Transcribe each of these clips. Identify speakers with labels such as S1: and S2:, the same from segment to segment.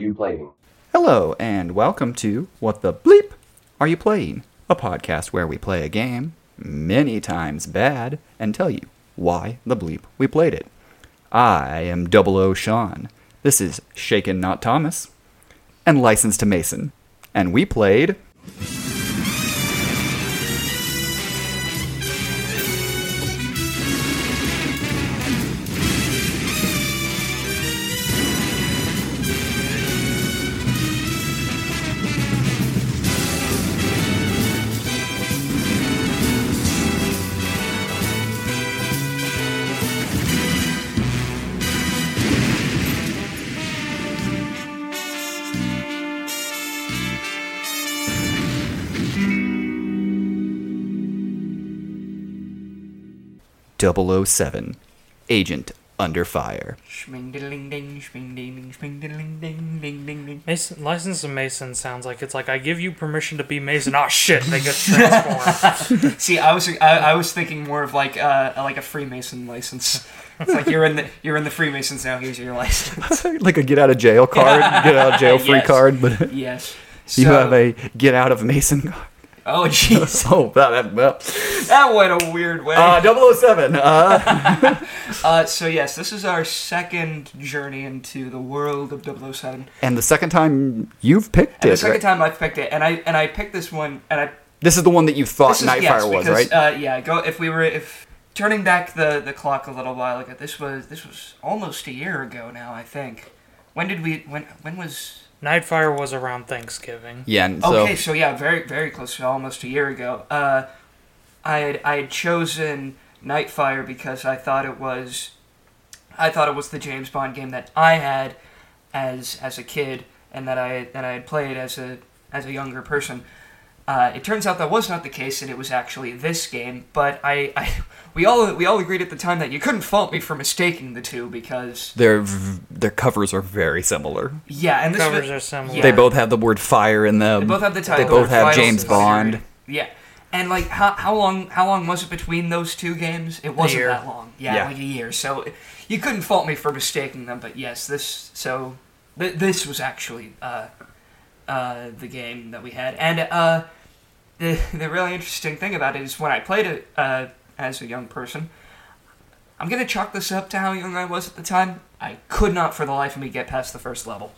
S1: you playing?
S2: Hello, and welcome to What the Bleep Are You Playing? A podcast where we play a game, many times bad, and tell you why the bleep we played it. I am Double O Sean. This is Shaken Not Thomas, and Licensed to Mason. And we played. 007 Agent Under Fire.
S3: Mason, license to Mason sounds like it's like I give you permission to be Mason. Oh shit, they get transformed.
S4: See, I was I, I was thinking more of like uh like a Freemason license. It's like you're in the you're in the Freemasons now. Here's your license.
S2: like a get out of jail card, get out of jail free
S4: Yes.
S2: card, but
S4: Yes.
S2: you have a get out of Mason card.
S4: Oh jeez,
S2: Oh, that, that, well.
S4: that went a weird way.
S2: Uh, 007. Uh,
S4: Uh, so yes, this is our second journey into the world of 007.
S2: and the second time you've picked
S4: And
S2: it,
S4: the second
S2: right?
S4: time I've picked it, and I and I picked this one, and I
S2: This is the one that you thought
S4: is-
S2: Nightfire
S4: yes,
S2: was,
S4: because,
S2: right?
S4: Uh, yeah, go if we were if turning back the the clock a little while ago. This was this was almost a year ago now. I think. When did we? When when was?
S3: Nightfire was around Thanksgiving.
S2: yeah, and so
S4: okay, so yeah, very very close to almost a year ago. Uh, I had I had chosen Nightfire because I thought it was, I thought it was the James Bond game that I had, as as a kid, and that I that I had played as a as a younger person. Uh, it turns out that was not the case, and it was actually this game. But I, I, we all we all agreed at the time that you couldn't fault me for mistaking the two because
S2: their v- their covers are very similar.
S4: yeah, and this
S3: Covers
S4: was-
S3: are similar.
S4: Yeah.
S2: They both have the word fire in them.
S4: They both have the title.
S2: They both
S4: They're
S2: have James
S4: Sincerity.
S2: Bond.
S4: Yeah, and like how how long how long was it between those two games? It wasn't that long. Yeah,
S2: Yeah.
S4: like a year. So you couldn't fault me for mistaking them. But yes, this so th- this was actually uh, uh, the game that we had, and uh, the the really interesting thing about it is when I played it uh, as a young person. I'm gonna chalk this up to how young I was at the time. I could not, for the life of me, get past the first level.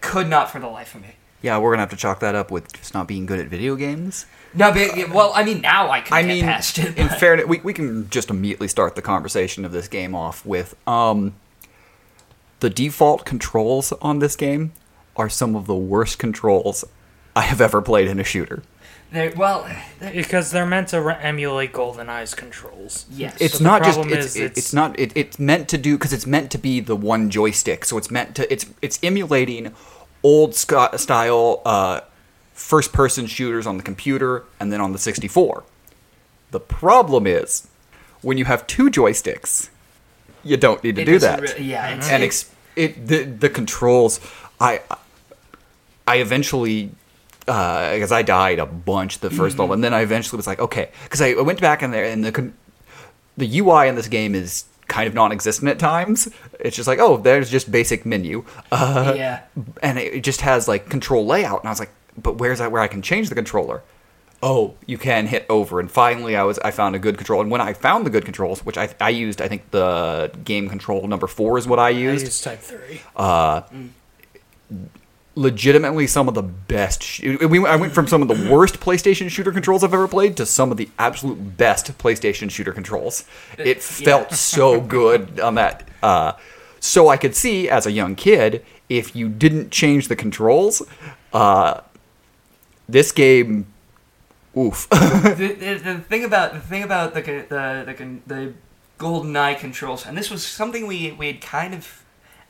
S4: Could not, for the life of me.
S2: Yeah, we're gonna have to chalk that up with just not being good at video games.
S4: No, but, well, I mean, now I can
S2: I
S4: get
S2: mean,
S4: past it.
S2: in fairness, we, we can just immediately start the conversation of this game off with um, the default controls on this game are some of the worst controls I have ever played in a shooter.
S4: They're, well, they're,
S3: Because they're meant to re- emulate GoldenEye's controls.
S4: yes.
S2: It's
S3: But the
S2: not just it's,
S3: is
S2: it's,
S3: it's-
S2: not it, it's meant to do because it's meant to be the one joystick. So it's meant to it's it's emulating old sc- style uh, first person shooters on the computer and then on the 64. The problem is when you have two joysticks, you don't need to
S4: It
S2: do that.
S4: re- yeah, it's-
S2: and
S4: it-
S2: ex- it the the controls. I I eventually because I died a bunch the 1st
S4: Mm-hmm.
S2: level, and then I eventually was like, okay, because I went back in there and the the UI in this game is kind of non-existent at times. It's just like, oh, there's just basic menu, uh,
S4: yeah.
S2: and it just has like control layout, and I was like, but where's that where I can change the controller? Oh, you can hit over, and finally I was I found a good control, and when I found the good controls, which I I used, I think the game control number four is what I
S3: I
S2: used
S3: use Type 3.
S2: Legitimately some of the best. Sh- we, I went from some of the worst PlayStation shooter controls I've ever played to some of the absolute best PlayStation shooter controls. It felt so good on that. Uh, so I could see as a young kid if you didn't change the controls, uh, this game, oof.
S4: the, the, the thing about the thing about the con- the the, the GoldenEye controls, and this was something we we had kind of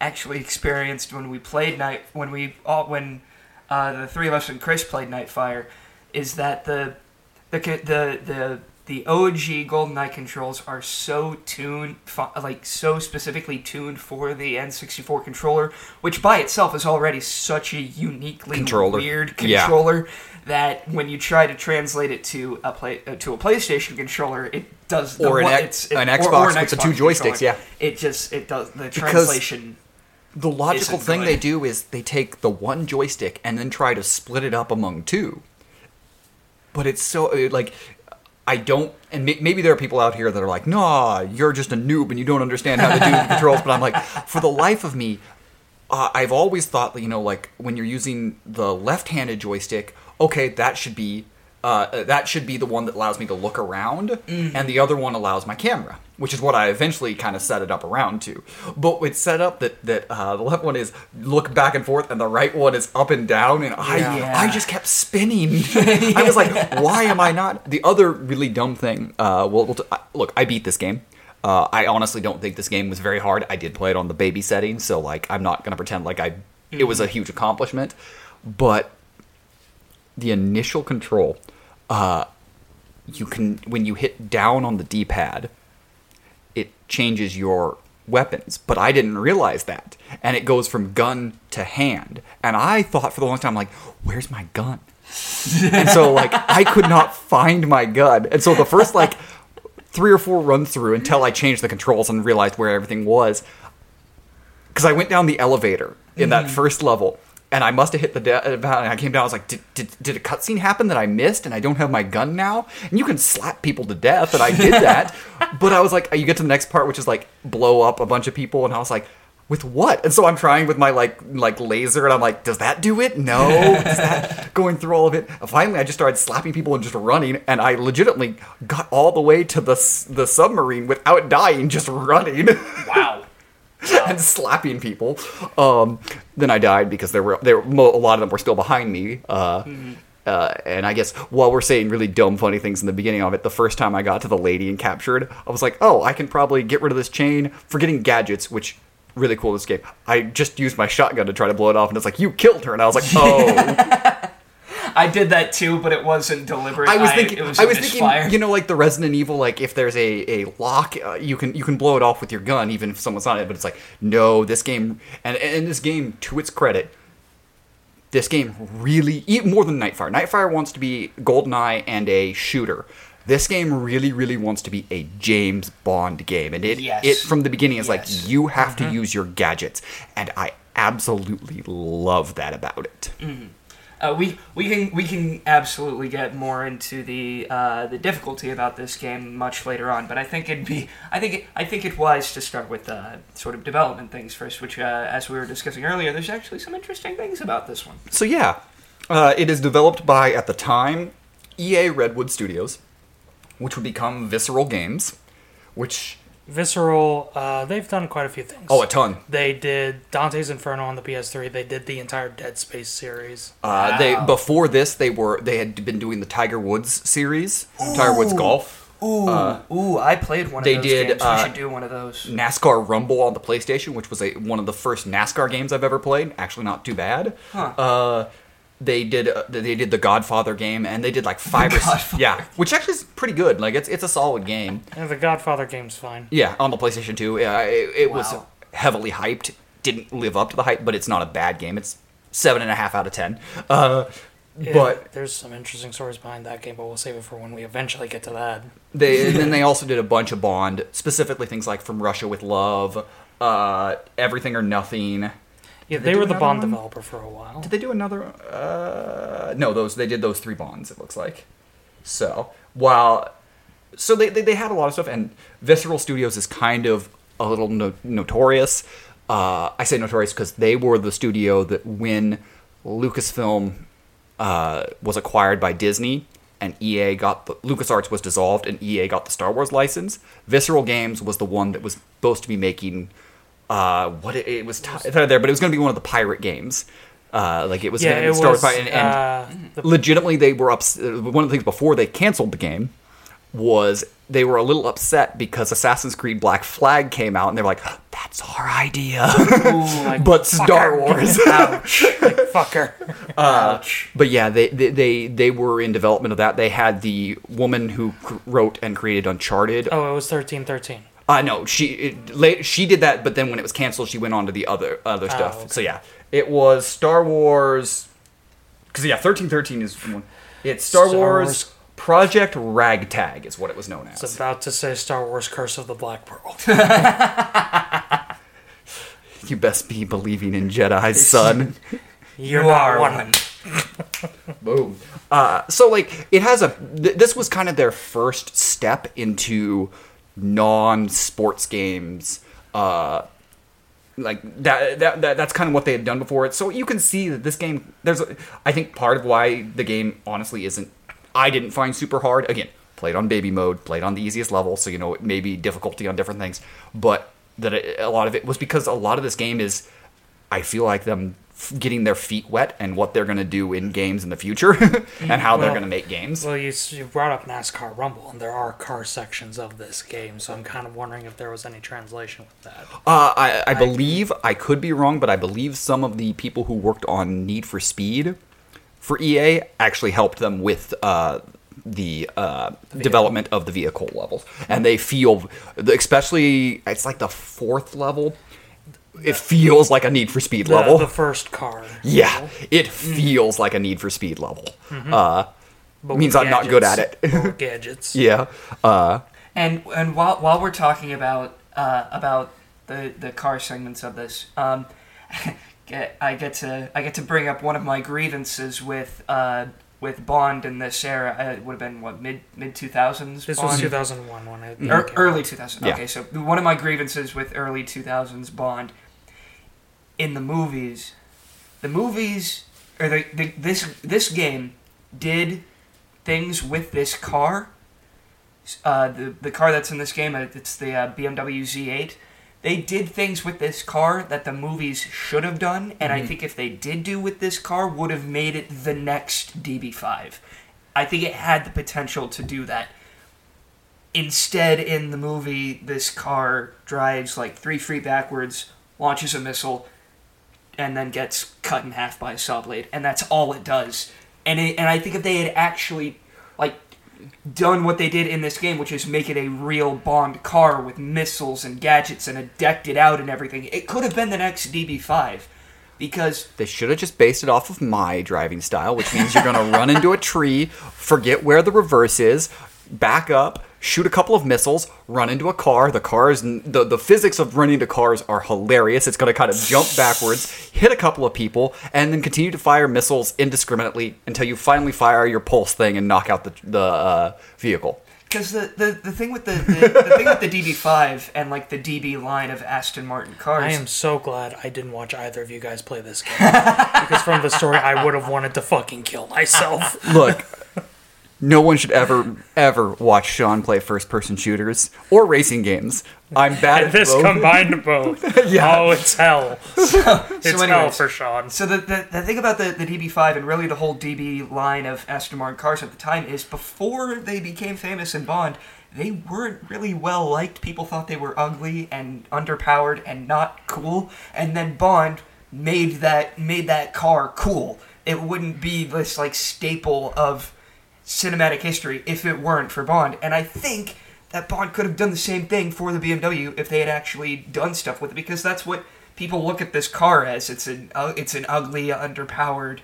S4: actually experienced when we played night when we all when uh, the three of us and Chris played Nightfire, is that the the the the the OG GoldenEye controls are so tuned, like so specifically tuned for the N64 controller, which by itself is already such a uniquely
S2: Controller.
S4: weird
S2: Yeah.
S4: controller that when you try to translate it to a play uh, to a PlayStation controller, it does the
S2: Or an
S4: it's- it-
S2: an
S4: or-
S2: Xbox
S4: or an
S2: with the
S4: Xbox
S2: two joysticks,
S4: controller.
S2: yeah.
S4: It just it does the
S2: Because-
S4: translation.
S2: The logical thing
S4: good.
S2: they do is they take the one joystick and then try to split it up among two. But it's so like I don't, and may, maybe there are people out here that are like, "Nah, you're just a noob and you don't understand how to do the controls." But I'm like, for the life of me, uh, I've always thought that you know, like when you're using the left-handed joystick, okay, that should be uh, that should be the one that allows me to look around, and the other one allows my camera, which is what I eventually kind of set it up around to. But it's set up that that uh, the left one is look back and forth, and the right one is up and down, and I
S4: Yeah.
S2: I just kept spinning. I was like, why am I not? The other really dumb thing. Uh, well, well, t- uh, look, I beat this game. Uh, I honestly don't think this game was very hard. I did play it on the baby setting, so like I'm not gonna pretend like I it was a huge accomplishment. But the initial control, uh, you can when you hit down on the D-pad, it changes your weapons. But I didn't realize that, and it goes from gun to hand. And I thought for the long time, like, where's my gun? and so like I could not find my gun. And so the first like three or four runs through until I changed the controls and realized where everything was. Because I went down the elevator in that first level, and I must have hit the de- uh, and I came down. I was like, did, did, did a cutscene happen that I missed, and I don't have my gun now? And you can slap people to death, and I did that. but I was like, uh, you get to the next part, which is like blow up a bunch of people, and I was like. With what? And so I'm trying with my like like laser, and I'm like, does that do it? No. Is that going through all of it? Finally, I just started slapping people and just running, and I legitimately got all the way to the the submarine without dying, just running.
S4: Wow.
S2: and slapping people. Um, then I died because there were there a lot of them were still behind me. Uh, uh, and I guess while we're saying really dumb, funny things in the beginning of it, the first time I got to the lady and captured, I was like, oh, I can probably get rid of this chain. Forgetting gadgets, which really cool this game. I just used my shotgun to try to blow it off, and it's like you killed her, and I was like, oh.
S4: I did that too, but it wasn't deliberate.
S2: I was thinking,
S4: it was
S2: I was thinking, you know, like the Resident Evil, like if there's a, a lock, uh, you can you can blow it off with your gun, even if someone's on it. But it's like, no, this game, and and this game, to its credit, this game really, even more than Nightfire. Nightfire wants to be GoldenEye and a shooter. This game really, really wants to be a James Bond game, and it
S4: Yes.
S2: it from the beginning is like you have to use your gadgets, and I absolutely love that about it.
S4: Uh, we we can we can absolutely get more into the uh, the difficulty about this game much later on, but I think it'd be I think it, I think it wise to start with uh, sort of development things first, which uh, as we were discussing earlier, there's actually some interesting things about this one.
S2: So yeah, uh, it is developed by at the time EA Redwood Studios, which would become Visceral Games, which
S3: Visceral, uh, they've done quite a few things.
S2: oh a ton.
S3: They did Dante's Inferno on the PS3. They did the entire Dead Space series.
S2: Uh, They before this they were they had been doing the Tiger Woods series, Tiger Woods Golf,
S4: Ooh, ooh, I played one of
S2: Uh, they
S4: those
S2: did,
S4: games.
S2: uh,
S4: we should do one of those.
S2: NASCAR Rumble on the PlayStation, which was a one of the first NASCAR games I've ever played. Actually, not too bad.
S4: Huh.
S2: Uh, they did uh, they did the Godfather game, and they did like five or s-
S4: Godfather.
S2: yeah, which actually is pretty good. Like it's it's a solid game.
S3: And the Godfather game's fine.
S2: Yeah, on the PlayStation 2. Yeah, it, it was heavily hyped. Didn't live up to the hype, but it's not a bad game. It's seven and a half out of ten. Uh,
S3: Yeah,
S2: but
S3: there's some interesting stories behind that game, but we'll save it for when we eventually get to that.
S2: they and then they also did a bunch of Bond, specifically things like From Russia with Love, uh, Everything or Nothing.
S3: Yeah,
S2: they
S3: they, were the Bond
S2: one?
S3: developer for a while.
S2: Did they do another? Uh, no, those they did those three Bonds. It looks like. So while so they, they, they had a lot of stuff, and Visceral Studios is kind of a little no, notorious. Uh, I say notorious because they were the studio that when Lucasfilm uh, was acquired by Disney and EA got the LucasArts was dissolved and EA got the Star Wars license. Visceral Games was the one that was supposed to be making uh, what it, it was t- there, but it was going to be one of the pirate games. Uh, like it was
S3: yeah, it was.
S2: and, and
S3: uh, the,
S2: legitimately they were ups- uh, one of the things before they canceled the game was they were a little upset because Assassin's Creed Black Flag came out and they're like that's our idea
S3: like,
S2: but Star Wars
S4: Ouch.
S3: like, fucker.
S4: Ouch.
S2: but yeah they, they they they were in development of that they had the woman who cr- wrote and created Uncharted
S3: Oh, it was thirteen thirteen.
S2: Uh no she it, late, she did that but then when it was canceled she went on to the other other stuff
S3: okay.
S2: so yeah it was Star Wars because yeah 1313 is one it's Star,
S3: Star
S2: Wars,
S3: Wars-
S2: Project Ragtag is what it was known as
S3: It's about to say Star Wars Curse of the Black Pearl.
S2: You best be believing in Jedi, son.
S3: You're
S4: You are
S3: one.
S4: one.
S2: Boom. Uh, so like it has a. Th- this was kind of their first step into non-sports games. Uh, like that, that, that that's kind of what they had done before it. So you can see that this game. There's, I think, part of why the game honestly isn't. I didn't find super hard. Again, played on baby mode, played on the easiest level, so you know it may be difficulty on different things, but that it, a lot of it was because a lot of this game is. I feel like them getting their feet wet and what they're going to do in games in the future and how they're going to make games.
S3: Well, you, you brought up NASCAR Rumble, and there are car sections of this game, so I'm kind of wondering if there was any translation with that.
S2: Uh, I, I believe I could be wrong, but I believe some of the people who worked on Need for Speed for EA actually helped them with uh, the uh, development of the vehicle levels, and they feel, especially it's like the fourth level. It feels like a Need for Speed
S3: The,
S2: level.
S3: the first car.
S2: yeah,
S3: level,
S2: it feels like a Need for Speed level. Uh,
S3: but
S2: means
S3: with
S2: I'm not good at it.
S3: Gadgets.
S2: yeah. Uh,
S4: And and while while we're talking about uh, about the the car segments of this, um, get I get to I get to bring up one of my grievances with uh, with Bond in this era. Uh, It would have been what mid mid two thousands.
S3: This was 2001 when it
S4: Er,
S3: came
S4: early
S3: out.
S4: 2000.
S2: Yeah.
S4: Okay, so one of my grievances with early 2000s Bond in the movies, the movies or the, the this this game did things with this car. Uh, the the car that's in this game, uh, it's the uh, BMW Z8. They did things with this car that the movies should have done, and I think if they did do with this car, would have made it the next DB5. I think it had the potential to do that. Instead, in the movie, this car drives like three feet backwards, launches a missile, and then gets cut in half by a saw blade, and that's all it does. And it, and I think if they had actually like done what they did in this game, which is make it a real Bond car with missiles and gadgets and a decked it out and everything, it could have been the next DB5. Because
S2: They should have just based it off of my driving style, which means you're going to run into a tree, forget where the reverse is, back up, shoot a couple of missiles, run into a car. The cars, the the physics of running into cars are hilarious. It's going to kind of jump backwards, hit a couple of people, and then continue to fire missiles indiscriminately until you finally fire your pulse thing and knock out the the uh, vehicle.
S4: Because the, the, the thing with the, the, the thing with the DB5 and like the DB line of Aston Martin cars,
S3: I am so glad I didn't watch either of you guys play this game. because from the story, I would have wanted to fucking kill myself.
S2: Look, no one should ever ever watch Sean play first person shooters or racing games. I'm bad at
S3: this
S2: both.
S3: combined both.
S2: Yeah.
S3: Oh, it's hell. it's hell
S4: anyways.
S3: for Sean.
S4: So the, the, the thing about the, the DB5 and really the whole DB line of Aston Martin cars at the time is before they became famous in Bond, they weren't really well liked. People thought they were ugly and underpowered and not cool. And then Bond made that made that car cool. It wouldn't be this like staple of cinematic history if it weren't for Bond. And I think that Bond could have done the same thing for the BMW if they had actually done stuff with it because that's what people look at this car as. It's an uh, it's an ugly, underpowered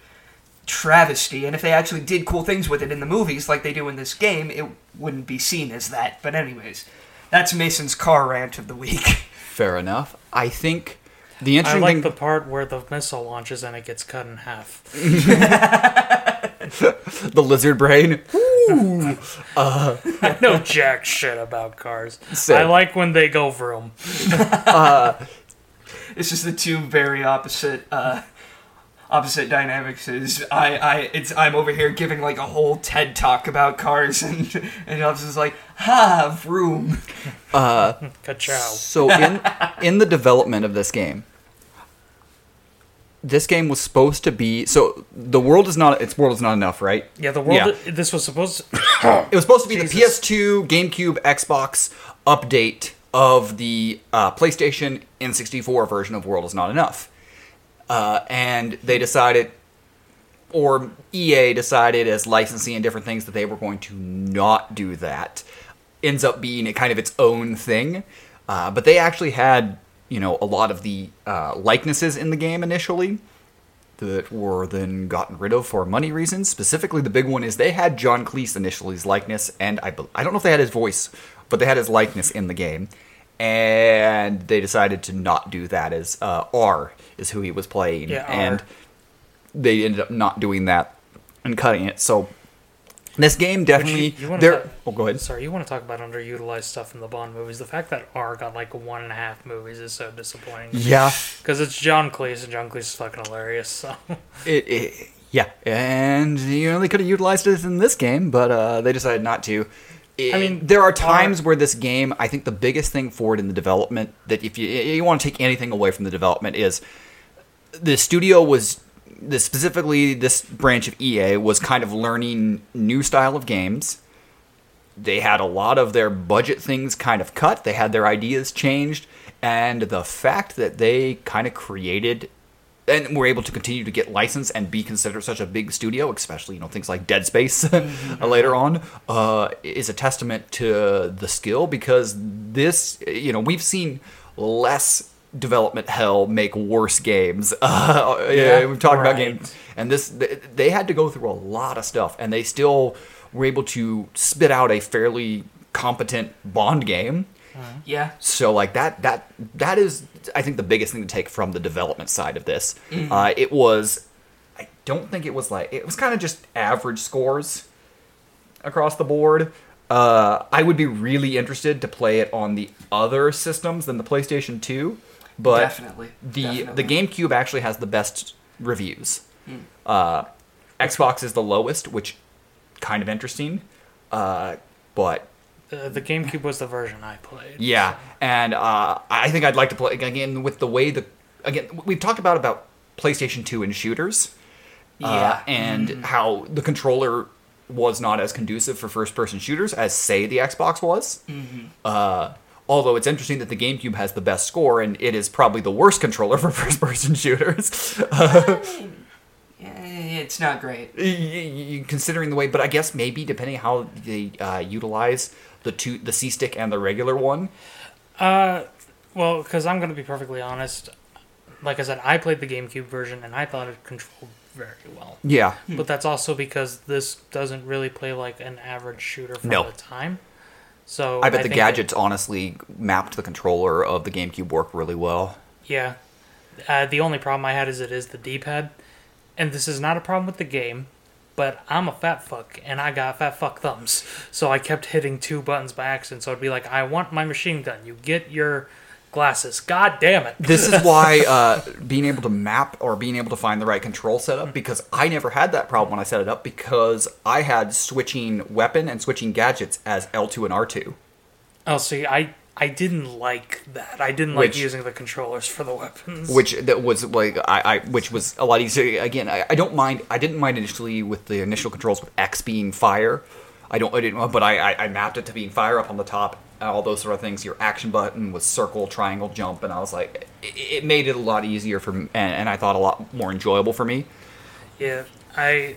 S4: travesty. And if they actually did cool things with it in the movies like they do in this game, it wouldn't be seen as that. But anyways, that's Mason's car rant of the week.
S2: Fair enough. I think the
S3: I
S2: interesting
S3: like
S2: thing.
S3: the part where the missile launches and it gets cut in half.
S2: the lizard brain.
S3: Uh, I know jack shit about cars.
S2: Same.
S3: I like when they go vroom.
S4: Uh, it's just the two very opposite uh, opposite dynamics. Is I, I it's I'm over here giving like a whole TED talk about cars, and and Hobbs is like, ha, vroom.
S3: Uh, Ka-chow.
S2: So in in the development of this game, this game was supposed to be so the world is not its world is not enough, right?
S3: Yeah, the world.
S2: Yeah.
S3: This was supposed to.
S2: It was supposed to be
S3: Jesus.
S2: the PS2, GameCube, Xbox update of the uh, PlayStation N64 version of World is Not Enough. Uh, and they decided, or EA decided, as licensing and different things, that they were going to not do that. Ends up being a kind of its own thing. Uh, but they actually had, you know, a lot of the uh, likenesses in the game initially that were then gotten rid of for money reasons. Specifically, the big one is they had John Cleese initially's likeness, and I, I don't know if they had his voice, but they had his likeness in the game. and they decided to not do that as uh, R is who he was playing,
S3: Yeah,
S2: and they ended up not doing that and cutting it. So this game definitely
S3: you wanna
S2: there.
S3: talk-
S2: oh, go ahead.
S3: Sorry, you want to talk about underutilized stuff in the Bond movies? The fact that R got like one and a half movies is so disappointing.
S2: Yeah,
S3: Because it's John Cleese, and John Cleese is fucking hilarious. So
S2: it, it yeah, and you know they could have utilized it in this game, but uh, they decided not to. It-
S3: I mean,
S2: there are
S3: R-
S2: times where this game, I think the biggest thing for it in the development that if you you want to take anything away from the development is the studio was specifically this branch of EA was kind of learning new style of games. They had a lot of their budget things kind of cut. They had their ideas changed, and the fact that they kind of created and were able to continue to get licensed and be considered such a big studio, especially you know things like Dead Space later on, uh, is a testament to the skill because this you know we've seen less development hell make worse games. Uh, yeah,
S4: Yeah,
S2: we've talked about games, and this they, they had to go through a lot of stuff, and they still were able to spit out a fairly competent Bond game.
S4: Yeah.
S2: So like that that that is I think the biggest thing to take from the development side of this. Uh, it was I don't think it was like it was kind of just average scores across the board. Uh, I would be really interested to play it on the other systems than the PlayStation 2, but
S4: Definitely,
S2: the
S4: definitely.
S2: the GameCube actually has the best reviews. Uh, Xbox is the lowest, which kind of interesting. Uh, but
S3: the, the GameCube was the version I played.
S2: yeah, and uh, I think I'd like to play again with the way the again we've talked about about PlayStation Two and shooters, uh,
S4: Yeah.
S2: and how the controller was not as conducive for first-person shooters as say the Xbox was. Uh, although it's interesting that the GameCube has the best score, and it is probably the worst controller for first-person shooters.
S4: It's not great.
S2: Considering the way, but I guess maybe depending how they uh, utilize the two, the C stick and the regular one.
S3: Uh, well, because I'm going to be perfectly honest. Like I said, I played the GameCube version, and I thought it controlled very well.
S2: Yeah,
S3: But that's also because this doesn't really play like an average shooter for
S2: No.
S3: the time. So
S2: I bet the
S3: think
S2: gadgets honestly mapped the controller of the GameCube work really well.
S3: Yeah. Uh, the only problem I had is it is the D-pad, and this is not a problem with the game, but I'm a fat fuck and I got fat fuck thumbs, so I kept hitting two buttons by accident. So I'd be like, I want my machine gun. You get your glasses. God damn it.
S2: This is why uh, being able to map or being able to find the right control setup, because I never had that problem when I set it up, because I had switching weapon and switching gadgets as L2 and R2.
S3: oh, see, I I didn't like that. I didn't like
S2: Which-
S3: using the controllers for the weapons.
S2: which that was like I, I which was a lot easier again I, I don't mind i didn't mind initially with the initial controls with x being fire i don't i didn't but i i, I mapped it to being fire up on the top all those sort of things your action button was circle triangle jump and i was like it, it made it a lot easier for me and, and i thought a lot more enjoyable for me
S3: Yeah, I.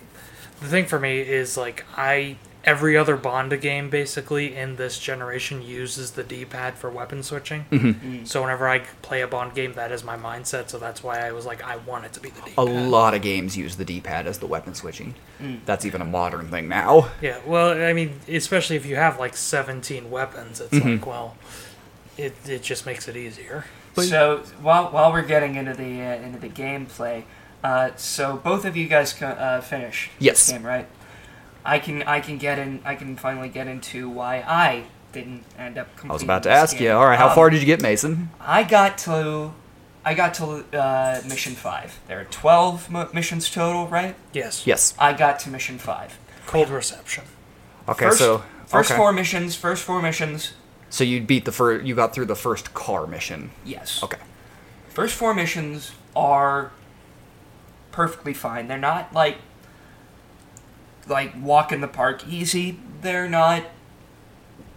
S3: The thing for me is like I every other Bond game basically in this generation uses the D-pad for weapon switching.
S2: Mm-hmm.
S3: So whenever I play a Bond game, that is my mindset. So that's why I was like, I want it to be the
S2: a
S3: D-pad.
S2: A lot of games use the d-pad as the weapon switching that's even a modern thing now
S3: Yeah, well, I mean, especially if you have like 17 weapons, it's
S2: Mm-hmm.
S3: like, well, it it just makes it easier.
S4: So while while we're getting into the uh, into the gameplay, uh, so both of you guys co- uh, finish
S2: Yes.
S4: this game, right? I can I can get in. I can finally get into why I didn't end up.
S2: Completing I was about to ask
S4: game.
S2: you all right how
S4: Um,
S2: far did you get mason
S4: I got to. I got to uh, mission five. There are twelve mo- missions total, right?
S3: Yes.
S2: yes
S4: I got to mission five.
S3: Cold reception.
S2: okay
S4: First-
S2: so
S4: First four missions. First four missions.
S2: so you beat the first you got through the first car mission
S4: Yes.
S2: okay
S4: First four missions are perfectly fine. They're not like like walk in the park easy. They're not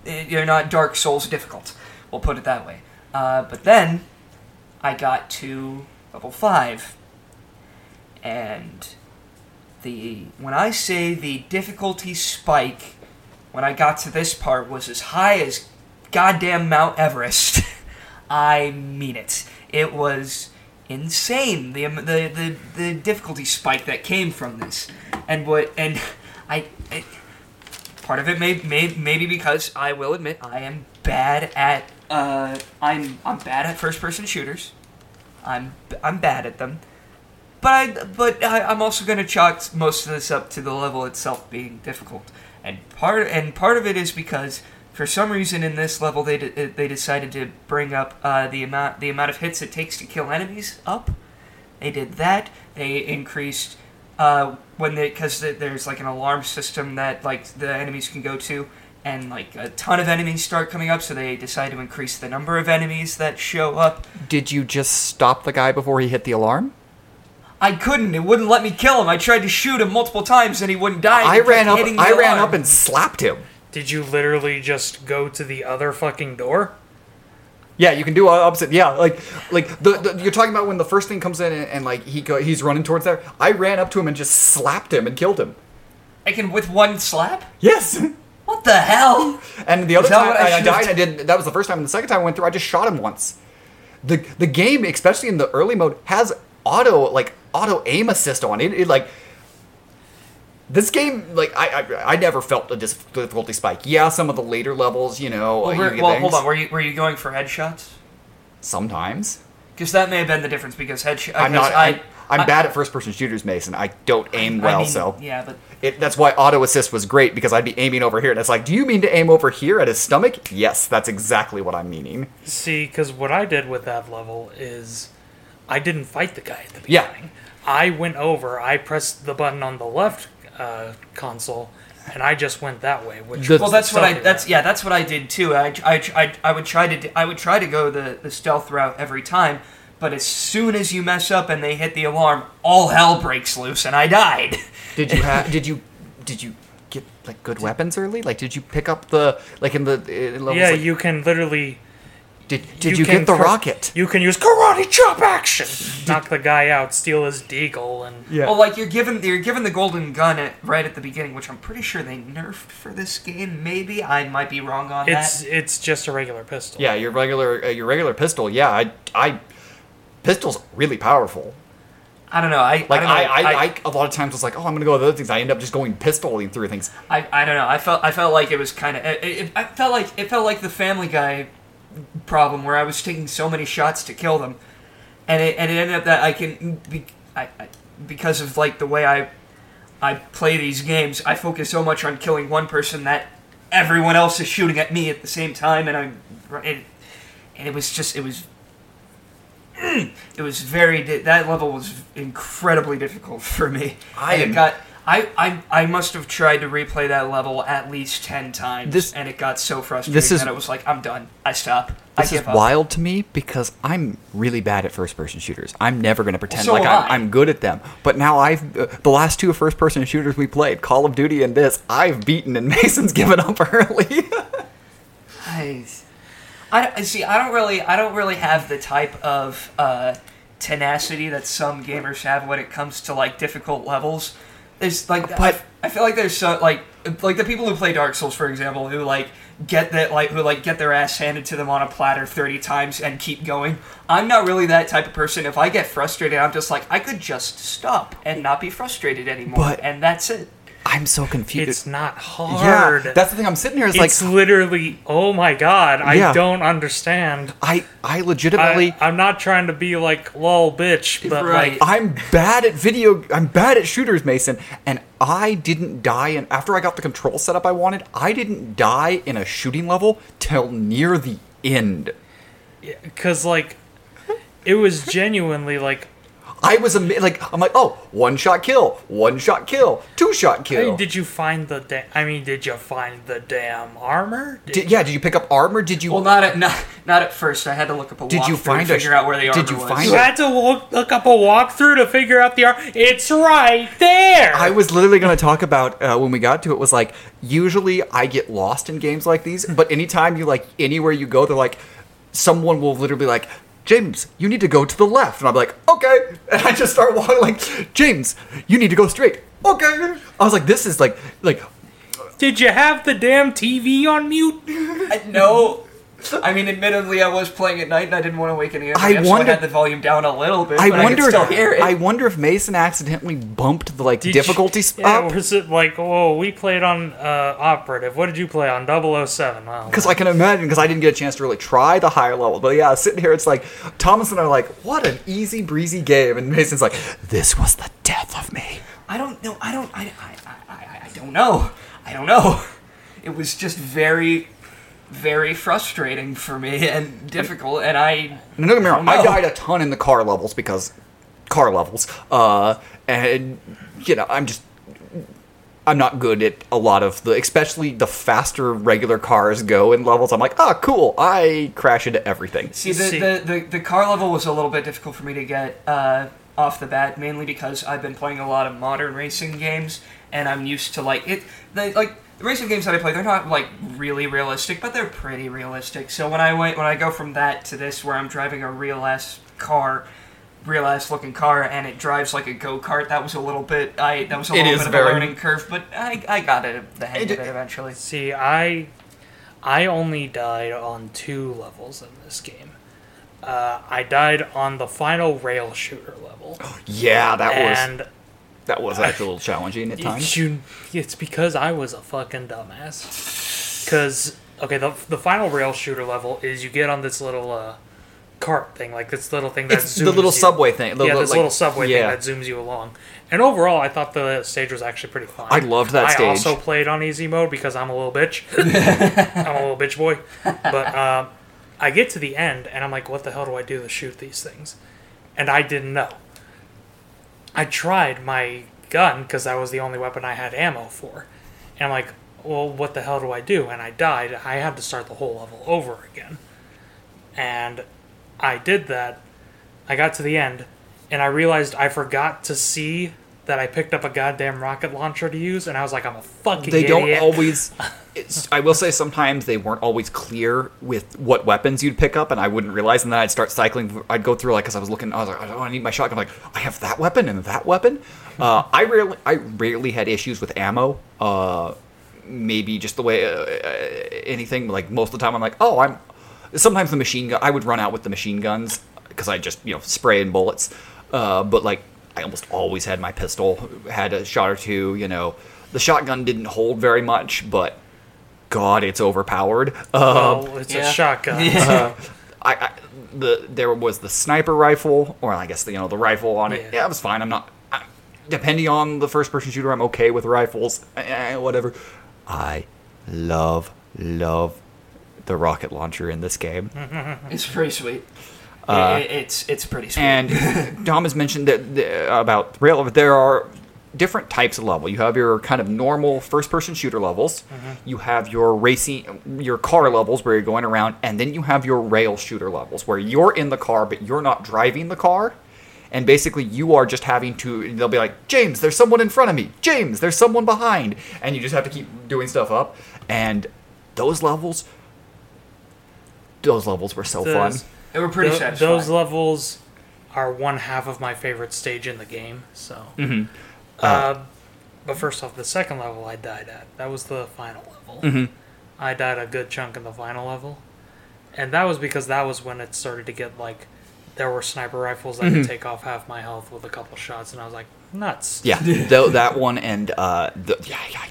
S4: they're not Dark Souls difficult. We'll put it that way. Uh, but then I got to level five, and the when I say the difficulty spike when I got to this part was as high as goddamn Mount Everest. I mean it. It was insane the the the, the difficulty spike that came from this, and what and I. I part of it may, may maybe because I will admit I am bad at uh, I'm I'm bad at first person shooters. I'm I'm bad at them. But I but I, I'm also going to chalk most of this up to the level itself being difficult. And part and part of it is because for some reason in this level they de- they decided to bring up uh, the amount the amount of hits it takes to kill enemies up. They did that. They increased uh, when they because there's like an alarm system that like the enemies can go to, and like a ton of enemies start coming up. So they decide to increase the number of enemies that show up.
S2: Did you just stop the guy before he hit the alarm?
S4: I couldn't. It wouldn't let me kill him. I tried to shoot him multiple times and he wouldn't die.
S2: I ran up.
S4: hitting the
S2: I ran up and slapped him.
S3: Did you literally just go to the other fucking door?
S2: Yeah, you can do opposite. Yeah, like like the, the you're talking about when the first thing comes in and, and like he go, he's running towards there. I ran up to him and just slapped him and killed him.
S4: I can with one slap.
S2: Yes.
S4: What the hell?
S2: And the other time
S4: I
S2: I, I died, I did. That was the first time. And the second time I went through, I just shot him once. The the game, especially in the early mode, has auto like auto aim assist on it. It like this game, like I I, I never felt a difficulty spike. Yeah, some of the later levels, you know.
S4: Well,
S2: you
S4: were-
S2: get
S4: well hold on. Were you were you going for headshots?
S2: Sometimes
S4: Because that may have been the difference. Because headshot.
S2: I'm not.
S4: I,
S2: I, I'm
S4: I-
S2: bad at first person shooters, Mason. I don't aim
S4: I
S2: well,
S4: mean,
S2: so
S4: yeah, but
S2: it, that's why auto assist was great because I'd be aiming over here, and it's like, do you mean to aim over here at his stomach? Yes, that's exactly what I'm meaning.
S3: See, because what I did with that level is I didn't fight the guy at the
S2: Yeah.
S3: beginning. I went over, I pressed the button on the left uh, console, and I just went that way. Which
S2: The-
S4: well, that's what I.
S3: stealthy
S4: That's yeah. That's what I did too. I, I, I, I would try to. d- I would try to go the the stealth route every time. But as soon as you mess up and they hit the alarm, all hell breaks loose, and I died.
S2: Did you have? did you? Did you get like good weapons early? Like, did you pick up the like in the uh, levels?
S3: Yeah,
S2: like-
S3: you can literally.
S2: Did. Did you,
S3: can
S2: get the
S3: cr-
S2: rocket?
S3: You can use karate chop action, knock the guy out, steal his deagle, and
S2: Yeah.
S4: Well, like you're given you're given the golden gun at, right at the beginning, which I'm pretty sure they nerfed for this game. Maybe I might be wrong on
S3: it's
S4: that.
S3: it's just a regular pistol.
S2: yeah, your regular uh, your regular pistol. Yeah, I I pistol's really powerful.
S4: I don't know. I
S2: Like
S4: I,
S2: I,
S4: know.
S2: I, I, a lot of times was like, oh, I'm gonna go with other things. I end up just going pistoling through things.
S4: I, I don't know. I felt I felt like it was kind of. It, it, I felt like it felt like the Family Guy problem where I was taking so many shots to kill them, and it and it ended up that I can be I, I because of like the way I I play these games. I focus so much on killing one person that everyone else is shooting at me at the same time, and I'm it, and it was just it was. Mm, it was very that level was incredibly difficult for me.
S2: I
S4: And
S2: am-
S4: got I, I I must have tried to replay that level at least ten times,
S2: This-
S4: and it got so frustrating
S2: this is-
S4: that it was like, I'm done. I stop.
S2: This
S4: I
S2: is
S4: give up.
S2: wild to me because I'm really bad at first-person shooters. I'm never going to pretend
S4: so
S2: like I'm,
S4: I.
S2: I'm good at them. But now I've uh, the last two first-person shooters we played, Call of Duty and this, I've beaten, and Mason's given up early.
S4: I- see. I don't really I don't really have the type of uh, tenacity that some gamers have when it comes to like difficult levels. There's like
S2: But-
S4: I, I feel like there's so like like the people who play Dark Souls, for example, who like get that like who like get their ass handed to them on a platter 30 times and keep going. I'm not really that type of person. If I get frustrated, I'm just like I could just stop and not be frustrated anymore,
S2: But-
S4: and that's it.
S2: I'm so confused.
S3: It's not hard.
S2: yeah, that's the thing. I'm sitting here. It's,
S3: it's
S2: like
S3: literally, oh my god, I
S2: Yeah.
S3: don't understand.
S2: I I legitimately.
S3: I, I'm not trying to be like lol bitch, but
S4: Right.
S3: like
S2: I'm bad at video. I'm bad at shooters, Mason, and I didn't die. And after I got the control setup I wanted, I didn't die in a shooting level till near the end.
S3: because like it was genuinely like
S2: I was ama- like, I'm like, oh, one shot kill, one shot kill, two shot
S3: hey,
S2: kill.
S3: did you find the da- I mean, did you find the damn armor? Did,
S2: Did- yeah, did you pick up armor? Did you?
S4: Well, not at not, not at first. I had to look up a
S2: Did you
S4: walkthrough
S2: find
S4: to
S2: a-
S4: figure out where the
S2: did
S4: armor
S2: you
S4: was.
S2: find
S3: you
S2: a-
S3: had to look, look up a walkthrough to figure out the armor. It's right there.
S2: I was literally going to talk about uh, when we got to it was like usually I get lost in games like these, but anytime you like anywhere you go, they're like someone will literally be like. James, you need to go to the left, and I'm like, okay, and I just start walking like, James, you need to go straight, okay. I was like, this is like, like,
S3: Did you have the damn TV on mute?
S4: I- no, I mean, admittedly, I was playing at night and I didn't want to wake any
S2: I
S4: up, so I
S2: wonder-
S4: had the volume down a little bit.
S2: I
S4: but
S2: wonder.
S4: I could still hear it.
S2: I wonder if Mason accidentally bumped the like
S3: Did you-
S2: difficulty
S3: Yeah,
S2: up.
S3: was it like, oh, we played on uh, Operative. What did you play on 007? Well,
S2: Because I can imagine, because I didn't get a chance to really try the higher level. But yeah, sitting here, it's like Thomas and I are like, "What an easy breezy game," and Mason's like, "This was the death of me."
S4: I don't know. I don't. I, I, I, I, I don't know. I don't know. It was just very, very frustrating for me and difficult. And I.
S2: no, don't get me wrong, I died a ton in the car levels because car levels. Uh, and you know, I'm just I'm not good at a lot of the, especially the faster regular cars go in levels. I'm like, ah, cool. I crash into everything.
S4: See, the,
S3: See-
S4: The, the, the car level was a little bit difficult for me to get uh, off the bat, mainly because I've been playing a lot of modern racing games, and I'm used to like it. The, like the racing games that I play, they're not like really realistic, but they're pretty realistic. So when I went when I go from that to this, where I'm driving a real ass car. Real ass looking car, and it drives like a go kart. That was a little bit. I that was a little
S2: is
S4: bit of
S2: very-
S4: a learning curve, but I I got it the hang
S2: It-
S4: of it eventually.
S3: See, I I only died on two levels in this game. Uh, I died on the final rail shooter level,
S2: Yeah, that was
S3: and
S2: that was actually a little challenging at times.
S3: you, it's because I was a fucking dumbass. Because okay, the the final rail shooter level is you get on this little uh, cart thing, like this little thing that
S2: It's
S3: zooms
S2: the little
S3: you.
S2: subway thing. the-
S3: yeah,
S2: the-
S3: this
S2: like-
S3: little subway
S2: yeah.
S3: thing that zooms you along. And overall, I thought the stage was actually pretty fun.
S2: I loved that
S3: I
S2: stage.
S3: also played on easy mode because I'm a little bitch. I'm a little bitch boy. But um, I get to the end and I'm like, what the hell do I do to shoot these things? And I didn't know. I tried my gun because that was the only weapon I had ammo for. And I'm like, well, what the hell do I do? And I died. I had to start the whole level over again. And I did that. I got to the end, and I realized I forgot to see that I picked up a goddamn rocket launcher to use, and I was like, I'm a fucking idiot.
S2: they don't always i will say sometimes they weren't always clear with what weapons you'd pick up and i wouldn't realize and then i'd start cycling i'd go through like because i was looking i was like oh, i need my shotgun I'm like i have that weapon and that weapon uh, i rarely i rarely had issues with ammo uh, maybe just the way uh, uh, anything like most of the time i'm like oh i'm sometimes the machine gun i would run out with the machine guns because i just you know spray in bullets uh, but like i almost always had my pistol had a shot or two you know the shotgun didn't hold very much but god it's overpowered uh,
S3: Well, it's
S4: yeah.
S3: a shotgun.
S2: uh, I, I the there was the sniper rifle or i guess the, you know the rifle on it
S3: Yeah.
S2: yeah, it was fine i'm not I, depending on the first person shooter i'm okay with rifles eh, whatever i love love the rocket launcher in this game
S4: It's pretty sweet.
S2: Uh,
S4: It- it's it's pretty sweet.
S2: And Dom has mentioned that the, about rail. There are different types of level. You have your kind of normal first-person shooter levels. You have your racing, your car levels where you're going around, and then you have your rail shooter levels where you're in the car but you're not driving the car. And basically, you are just having to. They'll be like, James, there's someone in front of me. James, there's someone behind, and you just have to keep doing stuff up. And those levels, those levels were so fun.
S3: Those-
S4: they were pretty
S3: Tho-
S4: satisfying.
S3: those levels are one half of my favorite stage in the game. So,
S2: Mhm.
S3: uh, but first off, the second level I died at that was the final level.
S2: Mhm.
S3: I died a good chunk in the final level, and that was because that was when it started to get like there were sniper rifles that could take off half my health with a couple shots, and I was like, nuts.
S2: Yeah, though that one and uh, the, yeah, yeah,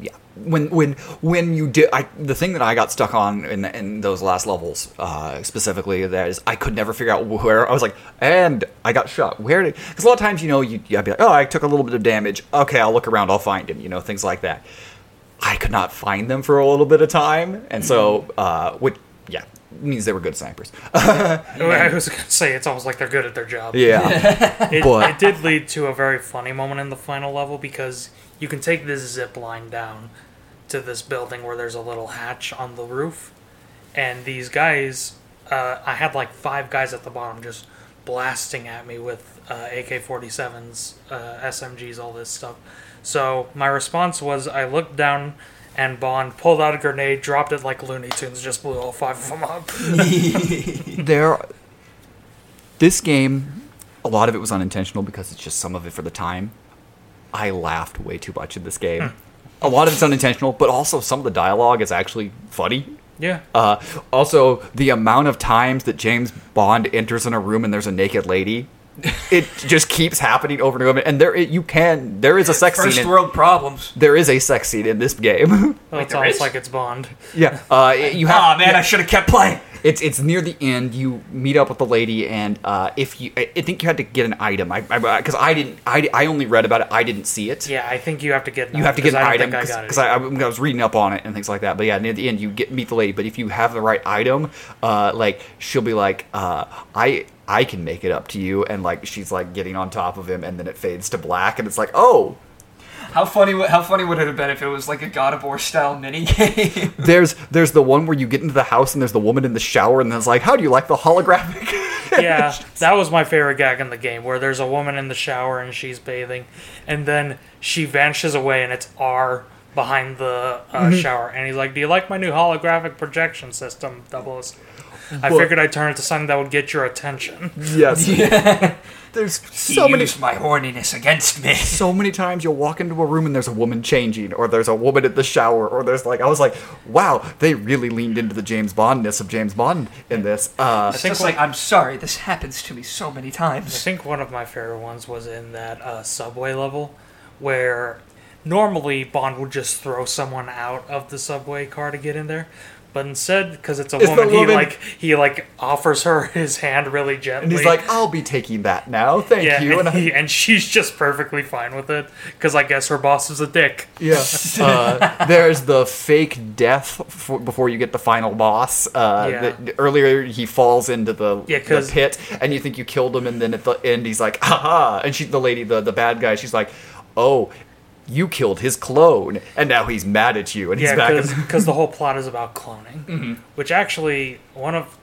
S2: yeah. When when when you did, I the thing that I got stuck on in in those last levels uh, specifically that is I could never figure out where I was like, and I got shot. Where did? Because a lot of times you know you I'd be like, oh, I took a little bit of damage. Okay, I'll look around, I'll find him. You know, things like that. I could not find them for a little bit of time, and so uh, which yeah means they were good snipers.
S3: I was gonna say it's almost like they're good at their job.
S2: yeah,
S3: It, it did lead to a very funny moment in the final level because you can take this zip line down to this building where there's a little hatch on the roof, and these guys, uh, I had like five guys at the bottom just blasting at me with uh, AK-47s, uh, SMGs, all this stuff. So my response was I looked down. And Bond pulled out a grenade, dropped it like Looney Tunes, just blew all five of them up.
S2: there this game a lot of it was unintentional because it's just some of it for the time i laughed way too much in this game a lot of it's unintentional but also some of the dialogue is actually funny
S3: Yeah.
S2: Uh, also, the amount of times that James Bond enters in a room and there's a naked lady, it just keeps happening over and over. And there, you can, there is a sex
S4: First
S2: scene. In,
S4: world problems.
S2: there is a sex scene in this game.
S3: Well,
S4: Wait,
S3: it's almost
S4: is?
S3: like it's Bond.
S2: yeah, uh, you have.
S4: Oh man, I should have kept playing.
S2: It's it's near the end. You meet up with the lady, and uh, if you, I I think you had to get an item. I because I, didn't, I, I only read about it. I didn't see it.
S3: Yeah, I think you have to get.
S2: You have to get an
S3: I
S2: item
S3: think I got it.
S2: because I, I, I was reading up on it and things like that. But yeah, near the end you get meet the lady. But if you have the right item, uh, like she'll be like, uh, I I can make it up to you, and like she's like getting on top of him, and then it fades to black, and it's like, oh,
S4: How funny! would- How funny would it have been if it was like a God of War style mini game?
S2: there's there's the one where you get into the house and there's the woman in the shower, and then it's like, how do you like the holographic?
S3: yeah, that was my favorite gag in the game, where there's a woman in the shower and she's bathing, and then she vanishes away, and it's R behind the uh,
S2: Mm-hmm.
S3: shower, and he's like, "Do you like my new holographic projection system, Doubles?" I
S2: Well-
S3: figured I'd turn it to something that would get your attention.
S2: yes. There's so
S4: he
S2: many
S4: used my horniness against me.
S2: so many times you'll walk into a room and there's a woman changing, or there's a woman in the shower, or there's like I was like, wow, they really leaned into the James Bondness of James Bond in this. Uh,
S4: It's
S3: think
S4: just like I'm sorry, this happens to me so many times.
S3: I think one of my favorite ones was in that uh, subway level, where normally Bond would just throw someone out of the subway car to get in there. But instead, because it's a
S2: It's the
S3: woman, he like he like offers her his hand really gently.
S2: and he's like, I'll be taking that now, thank
S3: Yeah,
S2: you.
S3: and,
S2: And
S3: he, and she's just perfectly fine with it because I guess her boss is a dick.
S2: yeah. Uh, there's the fake death f- before you get the final boss. Uh,
S3: Yeah.
S2: the- earlier he falls into the,
S3: Yeah,
S2: the
S3: 'cause-
S2: pit, and you think you killed him, and then at the end he's like, haha. And she, the lady, the, the bad guy, she's like, oh, you killed his clone, and now he's mad at you, and he's
S3: Yeah,
S2: back. in-
S3: because the whole plot is about cloning,
S2: Mm-hmm.
S3: which actually one of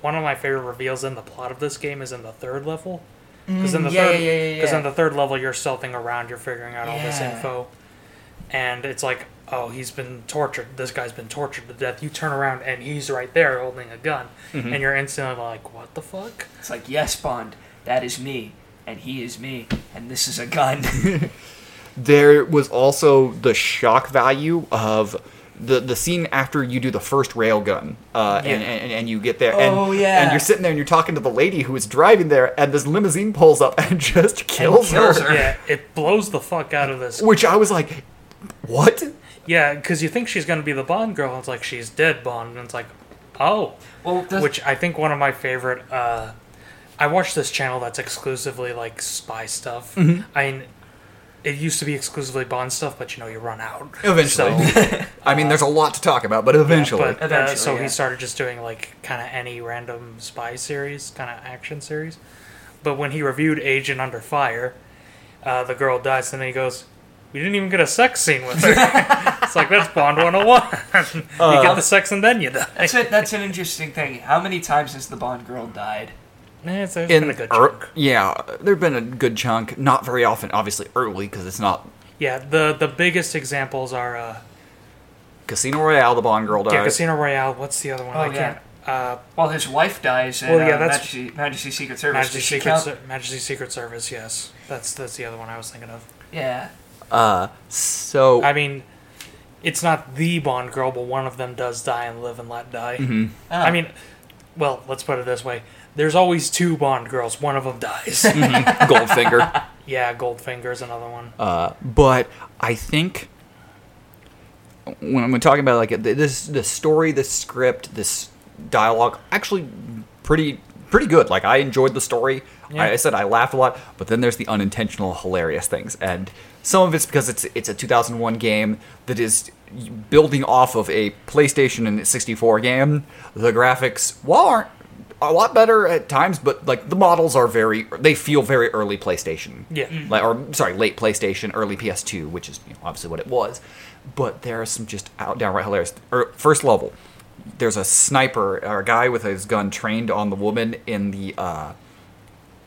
S3: one of my favorite reveals in the plot of this game is in the third level. Because in the
S4: Mm, yeah,
S3: third,
S4: yeah, yeah, yeah,
S3: because in the third level you're stealthing around, you're figuring out all this info, and it's like, oh, he's been tortured. This guy's been tortured to death. You turn around and he's right there holding a gun,
S2: Mm-hmm.
S3: and you're instantly like, what the fuck?
S4: It's like yes, Bond, that is me, and he is me, and this is a gun.
S2: there was also the shock value of the the scene after you do the first railgun, uh, and,
S3: Yeah.
S2: and and you get there, and,
S4: Oh, yeah.
S2: and you're sitting there and you're talking to the lady who is driving there, and this limousine pulls up and just kills,
S4: kills
S2: her.
S4: her.
S3: Yeah, it blows the fuck out of this.
S2: Which I was like, what?
S3: Yeah, because you think she's gonna be the Bond girl, and it's like she's dead Bond, and it's like, oh.
S4: well, the,
S3: which I think one of my favorite. Uh, I watch this channel that's exclusively like spy stuff.
S2: Mm-hmm.
S3: I mean, it used to be exclusively Bond stuff, but you know you run out
S2: Eventually.
S3: So,
S2: I mean, there's a lot to talk about, but eventually,
S3: but uh,
S4: Eventually,
S3: so
S4: yeah.
S3: he started just doing like kind of any random spy series, kind of action series. But when he reviewed Agent Under Fire, uh, the girl dies, and then he goes. We didn't even get a sex scene with her. it's like that's Bond 101. you
S2: Uh,
S3: get the sex and then you die.
S4: that's it. That's an interesting thing. How many times has the Bond girl died?
S3: Eh, it's, it's
S2: in
S3: been a good
S2: er-
S3: chunk.
S2: yeah, there've been a good chunk. Not very often, obviously early because it's not
S3: Yeah, the the biggest examples are uh,
S2: Casino Royale. The Bond girl dies.
S3: yeah, Casino Royale. What's the other one?
S4: Oh,
S3: I
S4: yeah.
S3: can't. Uh,
S4: Well, his wife dies in
S3: Well, yeah,
S4: uh,
S3: that's-
S4: Majesty, Majesty Secret Service.
S3: Majesty Secret
S4: count?
S3: Ser- Majesty Secret Service. Yes, that's that's the other one I was thinking of.
S4: Yeah.
S2: Uh, so
S3: I mean, it's not the Bond girl, but one of them does die and live and let die.
S2: Mm-hmm.
S4: Oh.
S3: I mean, well, let's put it this way: there's always two Bond girls. One of them dies.
S2: Goldfinger.
S3: yeah, Goldfinger is another one.
S2: Uh, but I think when I'm talking about like this, the story, the script, this dialogue, actually pretty pretty good. Like I enjoyed the story.
S3: Yeah.
S2: I, I said I laughed a lot, but then there's the unintentional hilarious things, and some of it's because it's it's a 2001 game that is building off of a PlayStation and 64 game. The graphics, while aren't a lot better at times, but like the models are very they feel very early PlayStation.
S3: Yeah.
S2: Like, or sorry, late PlayStation, early PS2, which is you know, obviously what it was. But there are some just out downright hilarious. Or first level, there's a sniper or a guy with his gun trained on the woman in the uh,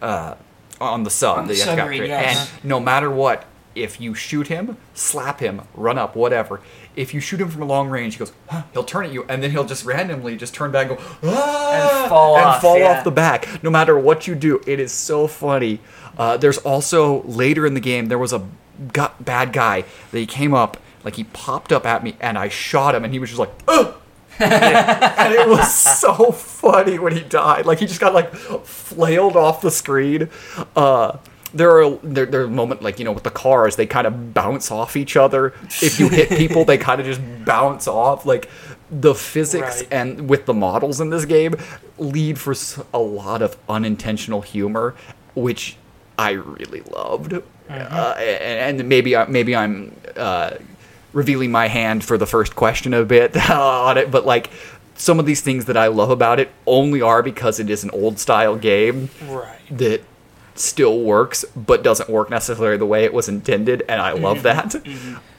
S2: uh, on the sub
S4: On the
S2: that you have to
S4: submarine, yes.
S2: And no matter what, if you shoot him, slap him, run up, whatever. If you shoot him from a long range, he goes, huh, he'll turn at you, and then he'll just randomly just turn back and go, ah,
S4: And fall
S2: and
S4: off,
S2: fall
S4: yeah.
S2: off the back. No matter what you do, it is so funny. Uh, there's also later in the game there was a bad guy that he came up like he popped up at me and I shot him and he was just like, Ugh! and it was so funny when he died. Like he just got like flailed off the screen. Uh, there are there, there are moment like you know with the cars they kind of bounce off each other. If you hit people, they kind of just bounce off. Like the physics
S3: Right.
S2: and with the models in this game lead for a lot of unintentional humor, which I really loved. Uh, and, and maybe I, maybe I'm uh, revealing my hand for the first question a bit on it, but like some of these things that I love about it only are because it is an old style game
S3: Right.
S2: that still works, but doesn't work necessarily the way it was intended, and I love that.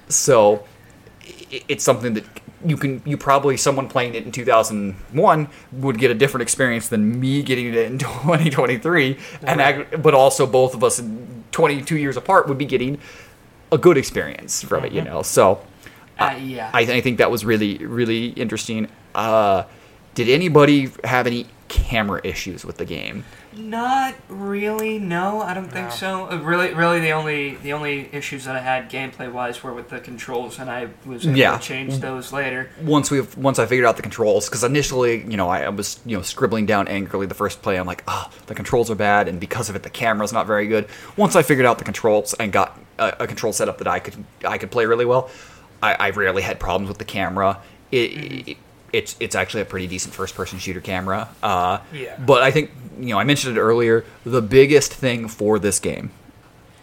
S2: So it's something that you can you probably someone playing it in 2001 would get a different experience than me getting it in 2023 and ag- but also both of us 22 years apart would be getting a good experience from it you know? So
S4: Uh, yeah.
S2: I, I think that was really really interesting. Uh, did anybody have any camera issues with the game
S4: Not really. No, I don't think
S3: No.
S4: so. Uh, really, really, the only the only issues that I had gameplay wise were with the controls, and I was able
S2: Yeah.
S4: to change those later.
S2: once we once I figured out the controls, because initially, you know, I, I was you know scribbling down angrily the first play. I'm like, oh, the controls are bad, and because of it, the camera's not very good. Once I figured out the controls and got a, a control setup that I could I could play really well, I, I rarely had problems with the camera. It, it it's it's actually a pretty decent first person shooter camera. Uh,
S3: Yeah.
S2: But I think you know I mentioned it earlier. The biggest thing for this game,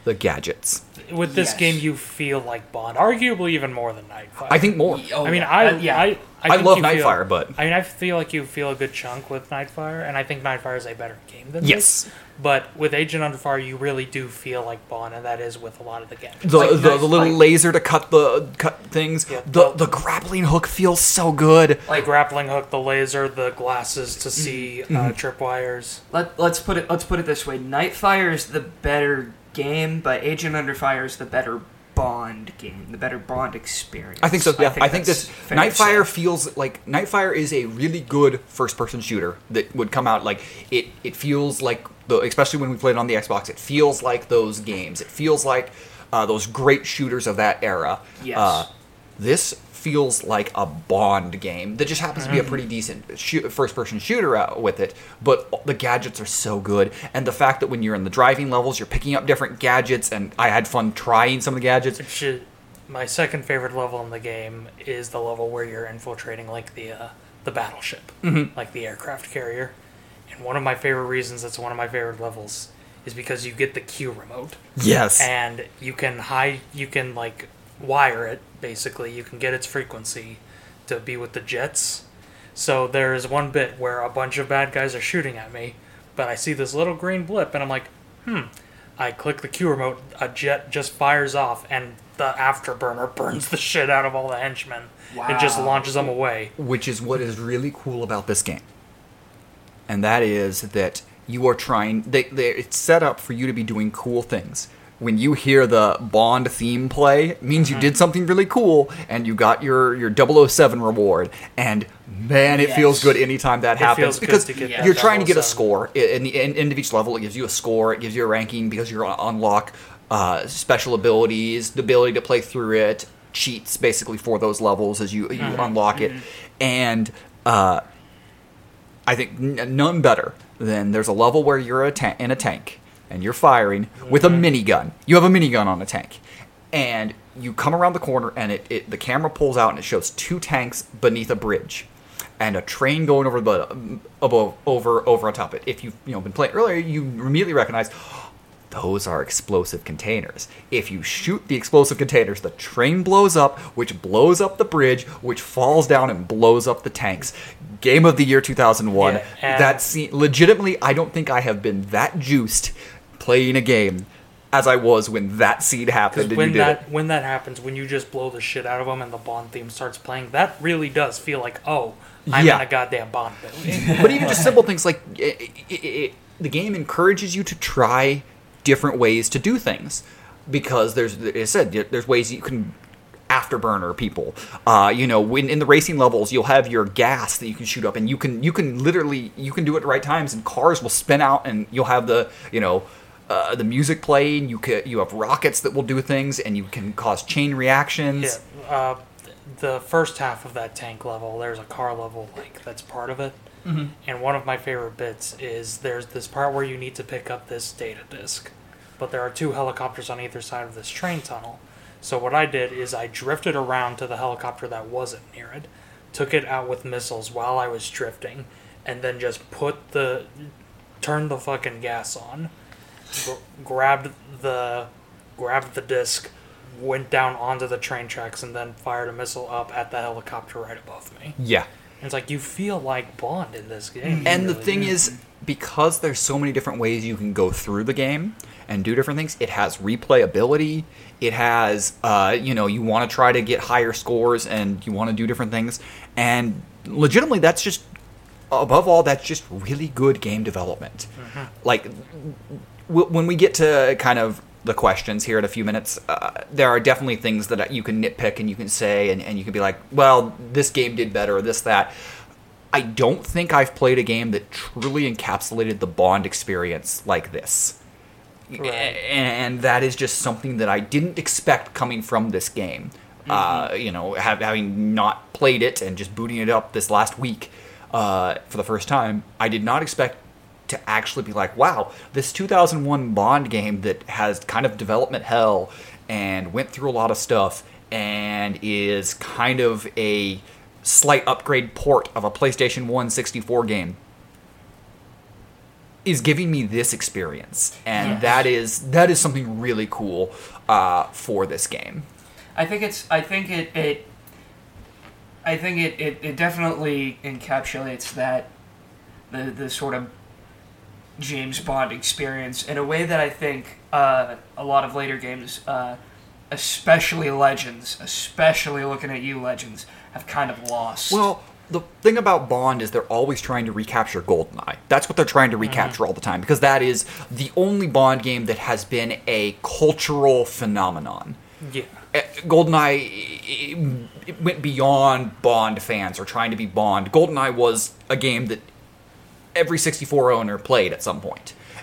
S2: the gadgets.
S3: With this
S4: Yes.
S3: game, you feel like Bond, arguably even more than Nightfire.
S2: I think more.
S4: Oh,
S3: I mean,
S4: yeah.
S3: I,
S4: Uh, yeah.
S3: I, I,
S2: I love
S3: you feel-
S2: Nightfire, but
S3: I mean, I feel like you feel a good chunk with Nightfire, and I think Nightfire is a better game than
S2: Yes.
S3: this. But with Agent Under Fire, you really do feel like Bond, and that is with a lot of the gadgets.
S2: the,
S4: Like,
S2: the, the little
S4: like-
S2: laser to cut the cut things.
S3: Yeah.
S2: The the grappling hook feels so good.
S3: Like grappling hook, the laser, the glasses to see
S2: Mm-hmm.
S3: uh, tripwires.
S4: Let Let's put it Let's put it this way: Nightfire is the better game, but Agent Under Fire is the better Bond game, the better Bond experience.
S2: I think so. Yeah, I think,
S4: that's
S2: this Nightfire feels like Nightfire is a really good first-person shooter that would come out like it. It feels like the especially when we played it on the Xbox. It feels like those games. It feels like uh, those great shooters of that era.
S4: Yes.
S2: Uh, this feels like a Bond game that just happens to be
S4: Mm-hmm.
S2: a pretty decent shoot, first-person shooter out with it. But the gadgets are so good, and the fact that when you're in the driving levels, you're picking up different gadgets, and I had fun trying some of the gadgets.
S3: Should, my second favorite level in the game is the level where you're infiltrating like the uh, the battleship,
S2: Mm-hmm.
S3: like the aircraft carrier. And one of my favorite reasons that's one of my favorite levels is because you get the Q remote
S2: Yes.
S3: and you can hide you can like wire it basically. You can get its frequency to be with the jets. So there is one bit where a bunch of bad guys are shooting at me, but I see this little green blip and I'm like, hmm. I click the Q remote, a jet just fires off, and the afterburner burns the shit out of all the henchmen It just launches them away.
S2: which is what is really cool about this game. And that is that you are trying they, they it's set up for you to be doing cool things. When you hear the Bond theme play, means
S4: Mm-hmm.
S2: you did something really cool and you got your your 007 reward. And man it feels good anytime that happens
S3: feels good
S2: because
S3: to get
S4: that
S2: you're trying to get a
S3: 007.
S2: score. I- in the end, end of each level it gives you a score. It gives you a ranking because you're unlock uh, special abilities the ability to play through it cheats basically for those levels as you you unlock it. And uh, I think n- none better than there's a level where you're a ta- in a tank and you're firing with a mm-hmm. minigun. You have a minigun on a tank, and you come around the corner and it, it the camera pulls out and it shows two tanks beneath a bridge. And a train going over the above over over on top of it. If you've you know been playing earlier, you immediately recognize those are explosive containers. If you shoot the explosive containers, the train blows up, which blows up the bridge, which falls down and blows up the tanks. Game of the year 2001.
S3: Yeah,
S2: that scene, legitimately, I don't think I have been that juiced playing a game as I was when that scene happened and you
S3: when
S2: did
S3: that
S2: it.
S3: when that happens, when you just blow the shit out of them and the Bond theme starts playing, that really does feel like oh, I'm
S2: Yeah.
S3: in a goddamn Bond movie.
S2: but even just simple things like it, it, it, the game encourages you to try different ways to do things because there's as I said there's ways you can afterburner people uh, you know when in the racing levels you'll have your gas that you can shoot up and you can you can literally you can do it at the right times and cars will spin out and you'll have the you know uh, the music playing you can you have rockets that will do things and you can cause chain reactions
S3: Yeah, uh, the first half of that tank level, there's a car level like that's part of it.
S4: Mhm.
S3: And one of my favorite bits is there's this part where you need to pick up this data disk, but there are two helicopters on either side of this train tunnel. So what I did is I drifted around to the helicopter that wasn't near it, took it out with missiles while I was drifting, and then just put the turned the fucking gas on, gr- grabbed the grabbed the disc, went down onto the train tracks, and then fired a missile up at the helicopter right above me.
S2: Yeah.
S3: And it's like you feel like Bond in this game. You
S2: And the thing
S3: do.
S2: is, because there's so many different ways you can go through the game and do different things, it has replayability. It has, uh, you know, you want to try to get higher scores and you want to do different things. And legitimately, that's just, above all, that's just really good game development. Like, w- when we get to kind of the questions here in a few minutes, uh, there are definitely things that you can nitpick and you can say, and, and you can be like, well, this game did better, or this, that. I don't think I've played a game that truly encapsulated the Bond experience like this.
S3: Right.
S2: And that is just something that I didn't expect coming from this game. Uh, you know, have, having not played it and just booting it up this last week uh, for the first time, I did not expect to actually be like, wow, this 2001 Bond game that has kind of development hell and went through a lot of stuff and is kind of a slight upgrade port of a PlayStation 1 64 game is giving me this experience and
S4: Yes.
S2: that is that is something really cool uh, for this game
S4: I think it's. I think it. it I think it, it, it definitely encapsulates that the the sort of James Bond experience in a way that I think uh, a lot of later games, uh, especially Legends, especially looking at you Legends, have kind of lost.
S2: well the thing about Bond is they're always trying to recapture GoldenEye. That's what they're trying to recapture all the time because that is the only Bond game that has been a cultural phenomenon.
S3: yeah.
S2: Uh, GoldenEye it- it went beyond Bond fans or trying to be Bond. GoldenEye was a game that every 64 owner played at some.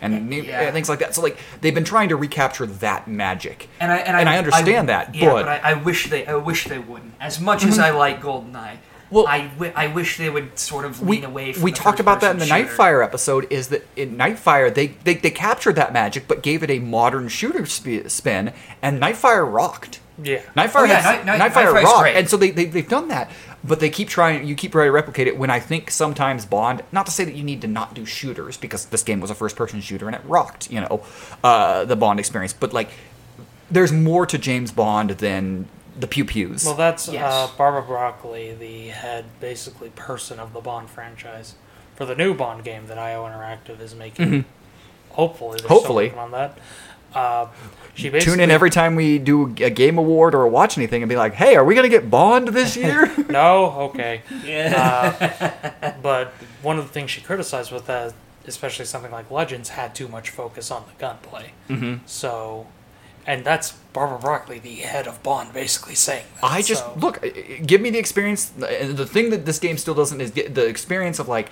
S2: And
S4: Yeah.
S2: and things like that. So like they've been trying to recapture that magic.
S4: and I and,
S2: and I understand that,
S4: Yeah,
S2: but-
S4: I, I wish they I wish they wouldn't. As much as mm-hmm. I like GoldenEye,
S2: Well-
S4: I, I wish they would sort of
S2: we,
S4: lean away from.
S2: we talked about that in the
S4: shooter.
S2: Nightfire episode. Is that in Nightfire they, they they captured that magic but gave it a modern shooter sp- spin, and Nightfire rocked.
S3: Yeah.
S2: Nightfire,
S4: Oh, yeah,
S2: had-
S4: Night- Night-
S2: Nightfire
S4: Nightfire's
S2: rocked,
S4: great.
S2: and so they, they they've done that, but they keep trying. You keep trying to replicate it. When I think sometimes Bond, not to say that you need to not do shooters because this game was a first person shooter and it rocked, you know, uh, the Bond experience. But like, there's more to James Bond than the pew pews.
S3: Well, that's
S4: Yes.
S3: uh, Barbara Broccoli, the head, basically person of the Bond franchise for the new Bond game that IO Interactive is making. Hopefully,
S2: Mm-hmm. Hopefully.
S3: still working on that. Uh, she basically
S2: Tune in every time we do a game award or watch anything and be like, "Hey, are we gonna get Bond this year?"
S3: No, okay.
S4: Yeah.
S3: Uh, but one of the things she criticized with that, especially something like Legends, had too much focus on the gunplay. Mm-hmm. So, and that's Barbara Broccoli, the head of Bond, basically saying that.
S2: I just
S3: so-
S2: look. Give me the experience. The the thing that this game still doesn't is get the experience of like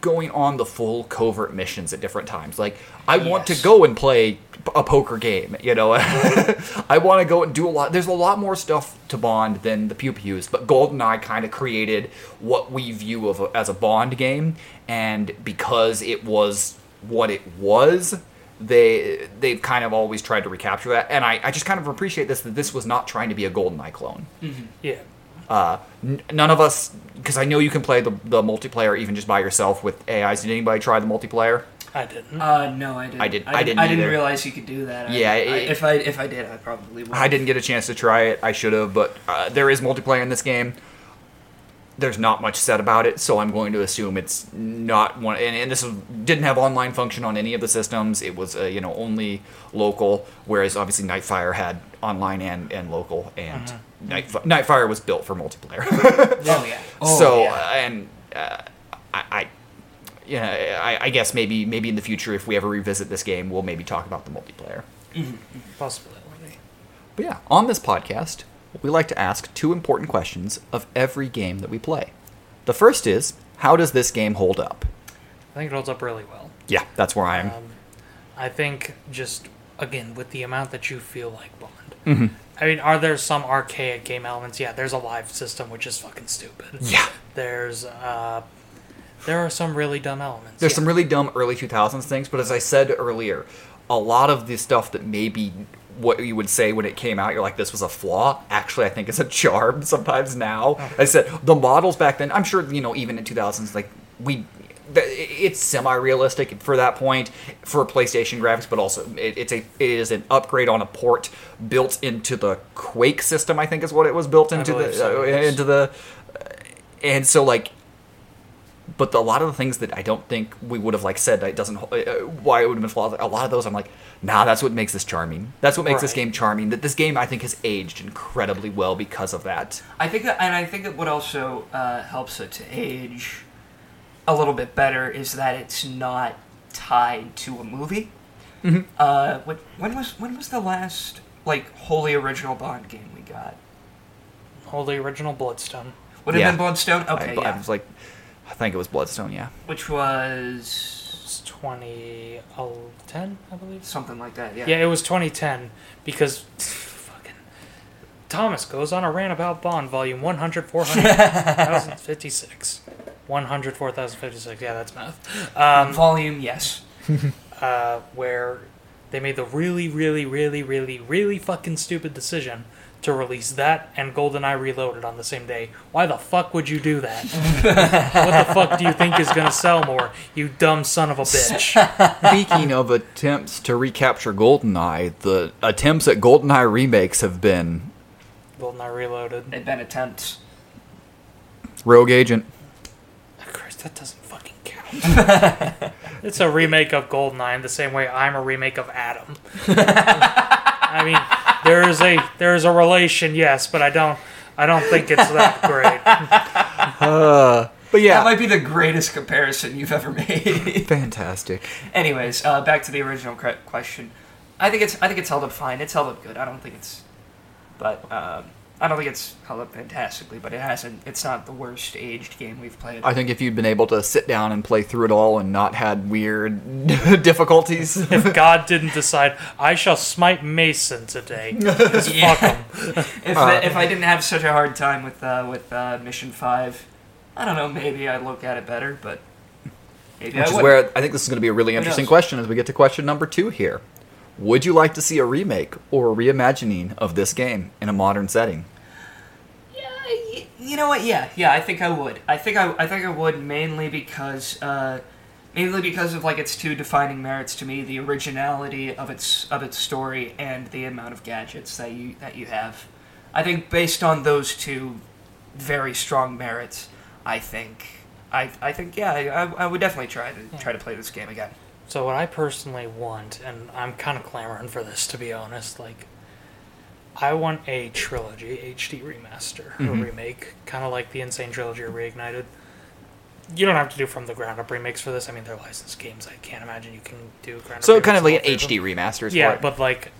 S2: going on the full covert missions at different times. Like I want to go and play a poker game. You know, I want to go and do a lot. There's a lot more stuff to Bond than the pew pews. But GoldenEye kind of created what we view of a, as a Bond game, and because it was what it was. They they've kind of always tried to recapture that, and I, I just kind of appreciate this that this was not trying to be a GoldenEye clone. Mm-hmm.
S3: yeah.
S2: Uh, n- none of us, because I know you can play the, the multiplayer even just by yourself with AIs. Did anybody try the multiplayer?
S3: I didn't.
S4: Uh, no, I didn't.
S2: I did-
S4: I,
S2: I
S4: did,
S2: didn't
S4: I didn't
S2: either.
S4: realize you could do that.
S2: Yeah,
S4: I,
S2: it-
S4: if I if I did, I probably would.
S2: I didn't get a chance to try it. I should have, but uh, there is multiplayer in this game. There's not much said about it, so I'm going to assume it's not one. And, and this was, didn't have online function on any of the systems. It was, uh, you know, only local. Whereas obviously Nightfire had online and, and local, and Nightf- Nightfire was built for multiplayer.
S4: Oh yeah. Oh,
S2: so
S4: yeah.
S2: uh, and uh, I, I yeah I, I guess maybe maybe in the future if we ever revisit this game we'll maybe talk about the multiplayer
S3: Possibly.
S2: but yeah on this podcast we like to ask two important questions of every game that we play the first is how does this game hold up
S3: I think it holds up really well.
S2: yeah that's where i am
S3: Um, I think just again with the amount that you feel like Bond, I mean, are there some archaic game elements? Yeah, there's a live system, which is fucking stupid.
S2: Yeah.
S3: There's, uh, there are some really dumb elements.
S2: There's
S3: yeah.
S2: some really dumb early 2000s things, but as I said earlier, a lot of the stuff that maybe what you would say when it came out, you're like, this was a flaw. Actually, I think it's a charm sometimes now. I said the models back then. I'm sure you know even in 2000s, like we. It's semi-realistic for that point for PlayStation graphics, but also it, it's a it is an upgrade on a port built into the Quake system. I think is what it was built into the
S3: so,
S2: uh,
S3: yes.
S2: into the, and so like but the, a lot of the things that I don't think we would have like said that it doesn't uh, why it would have been flawed. A lot of those I'm like, nah, that's what makes this charming. That's what makes this game charming. That this game I think has aged incredibly well because of that.
S4: I think that, and I think that what also uh, helps it to age a little bit better is that it's not tied to a movie.
S2: Mm-hmm.
S4: Uh, when, when was when was the last like wholly original Bond game we got?
S3: Holy original Bloodstone.
S4: Would it
S2: Yeah.
S4: have been Bloodstone? Okay,
S2: I, I was like, I think it was Bloodstone. Yeah,
S4: Which was
S3: 2010, I believe.
S4: something like that. Yeah.
S3: Yeah, it was 2010 because fucking Thomas goes on a rant about Bond, volume 100, 400,056. 104,056, yeah, that's math. Um,
S4: Volume, yes.
S3: uh, where they made the really, really, really, really, really fucking stupid decision to release that and GoldenEye Reloaded on the same day. Why the fuck would you do that? what the fuck do you think is gonna sell more, you dumb son of a bitch?
S2: Speaking of attempts to recapture GoldenEye, the attempts at GoldenEye remakes have been
S3: GoldenEye Reloaded.
S4: They've been attempts.
S2: Rogue Agent.
S3: Christ, that doesn't fucking count. it's a remake of GoldenEye in the same way I'm a remake of Adam. I mean, there is a there is a relation, yes, but I don't I don't think it's that great.
S2: But yeah, That
S4: might be the greatest comparison you've ever made.
S2: fantastic.
S4: Anyways, uh, back to the original question. I think it's I think it's held up fine. It's held up good. I don't think it's, but um, I don't think it's held up fantastically. But it hasn't. It's not the worst aged game we've played.
S2: I think if you'd been able to sit down and play through it all and not had weird difficulties,
S3: If God didn't decide I shall smite Mason today.
S4: Yeah.
S3: fuck him.
S4: if
S2: Uh,
S4: if I didn't have such a hard time with uh, with uh, Mission Five, I don't know. Maybe I'd look at it better. But maybe
S2: which
S4: I
S2: is
S4: would.
S2: where I think this is going to be a really interesting question as we get to question number two here. Would you like to see a remake or a reimagining of this game in a modern setting?
S4: Yeah, you know what? Yeah, yeah. I think I would. I think I, I think I would mainly because, uh, mainly because of like its two defining merits to me: the originality of its of its story and the amount of gadgets that you that you have. I think based on those two very strong merits, I think I I think yeah, I, I- I would definitely try to try to play this game again.
S3: So what I personally want, and I'm kind of clamoring for this to be honest, like I want a trilogy HD remaster or
S2: Mhm.
S3: remake, kind of like the N. Sane Trilogy or Reignited. You don't have to do from the ground up remakes for this. I mean, they're licensed games. I can't imagine you can do ground up.
S2: So kind of like an
S3: of all three of
S2: HD remaster.
S3: Yeah, but like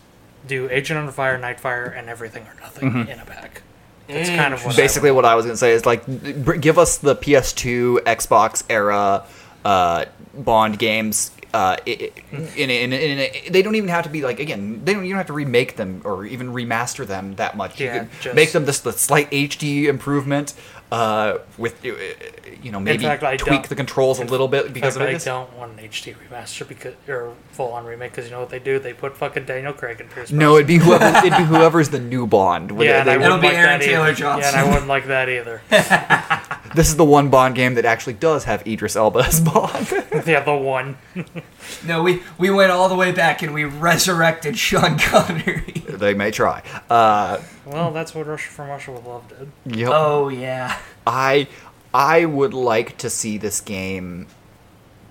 S3: do Agent Under Fire, Nightfire, and everything or nothing
S2: Mhm.
S3: in a pack. That's kind of what
S2: basically
S3: I
S2: what I was going to say is like give us the PS2, Xbox era uh, Bond games. Uh, in, in, in, in, they don't even have to be like again. They don't. You don't have to remake them or even remaster them that much.
S3: Yeah,
S2: you could
S3: just-
S2: make them just the slight HD improvement uh, with uh, you know maybe
S3: fact, I
S2: tweak the controls a little bit because
S3: fact,
S2: of
S3: I don't want an HD remaster because or full on remake because you know what they do? They put fucking Daniel Craig in Pierce.
S2: No, it'd be whoever. it'd be whoever's the new Bond.
S3: Yeah,
S2: they-
S3: and
S2: they
S3: I
S4: It'll
S3: wouldn't
S4: be
S3: like
S4: Aaron
S3: that
S4: Taylor
S3: either.
S4: Johnson.
S3: Yeah, and I wouldn't like that either.
S2: This is the one Bond game that actually does have Idris Elba as Bond.
S3: yeah, the one.
S4: No, we we went all the way back and we resurrected Sean Connery.
S2: they may try. Uh,
S3: Well, that's what Russia from Russia with Love did.
S2: yep.
S4: oh yeah.
S2: I I would like to see this game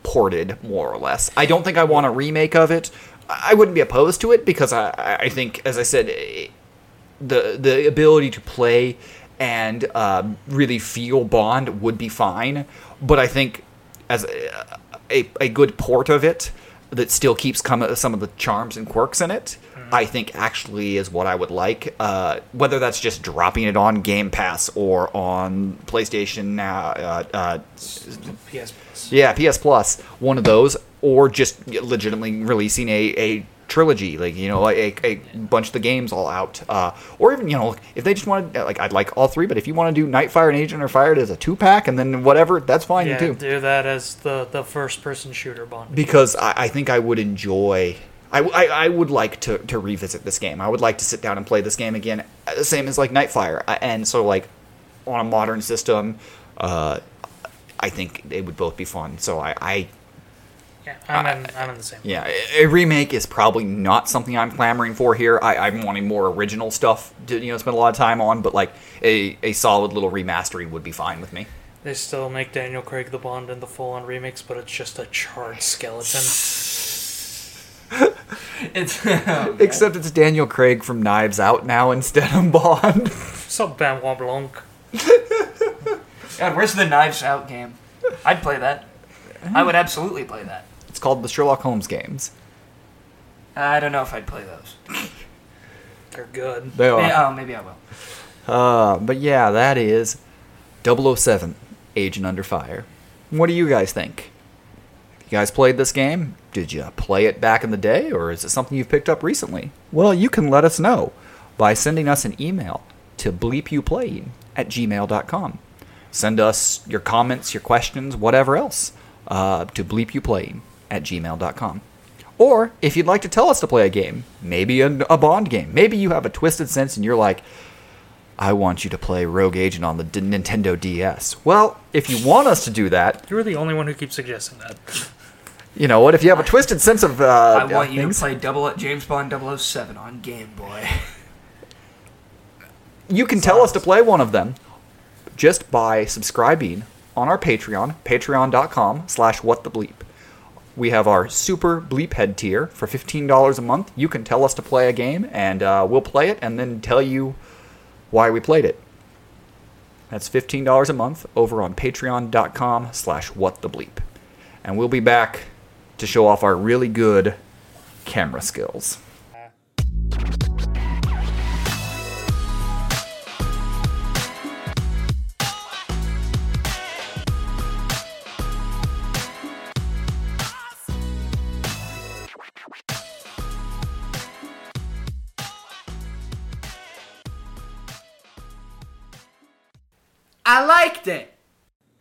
S2: ported more or less. I don't think I want a remake of it. I I wouldn't be opposed to it because I I think as I said the the ability to play and um, really feel Bond would be fine, but I think as a, a, a good port of it that still keeps come, some of the charms and quirks in it, I think actually is what I would like. Uh, whether that's just dropping it on Game Pass or on PlayStation now, uh, uh,
S3: PS Plus.
S2: yeah, PS Plus, one of those, or just legitimately releasing a, a trilogy, like you know, like a, a bunch of the games all out, uh, or even you know, if they just want to, like I'd like all three, but if you want to do Nightfire and Agent of Fire as a two pack, and then whatever, that's fine
S3: yeah,
S2: too.
S3: do that as the the first person shooter bond.
S2: Because I, I think I would enjoy. I, I, I would like to, to revisit this game. I would like to sit down and play this game again, uh, the same as like Nightfire. Uh, And so like on a modern system, uh, I think it would both be fun. So I, I
S3: Yeah, I'm in, I'm in the same.
S2: yeah, a a remake is probably not something I'm clamoring for here. I, I'm wanting more original stuff to you know spend a lot of time on, but like a, a solid little remastering would be fine with me.
S3: They still make Daniel Craig the Bond in the full on remix, but it's just a charred skeleton.
S4: It's oh,
S2: Except it's Daniel Craig from Knives Out now instead of Bond.
S3: So Benoit Blanc.
S4: God, where's the Knives Out game? I'd play that. I would absolutely play that.
S2: it's called the Sherlock Holmes games.
S4: I don't know if I'd play those.
S3: They're good.
S2: They are.
S4: May- oh, maybe I will.
S2: Uh, but yeah, that is 007 Agent Under Fire. What do you guys think? You guys played this game? Did you play it back in the day, or is it something you've picked up recently? Well, you can let us know by sending us an email to bleepyouplaying at gmail.com. Send us your comments, your questions, whatever else uh, to bleepyouplaying at gmail.com. Or if you'd like to tell us to play a game, maybe a, a Bond game, maybe you have a twisted sense and you're like, I want you to play Rogue Agent on the D- Nintendo DS. Well, if you want us to do that,
S3: You're the only one who keeps suggesting that.
S2: you know what? If you have a twisted sense of uh,
S4: I want you
S2: things,
S4: to play double James Bond 007 on Game Boy.
S2: you can tell us to play one of them just by subscribing on our Patreon, patreon.com slash what the bleep. We have our super bleep head tier for $15 a month. You can tell us to play a game, and uh, we'll play it and then tell you why we played it. That's $15 a month over on patreon.com slash what the bleep. And we'll be back to show off our really good camera skills.
S4: I liked it.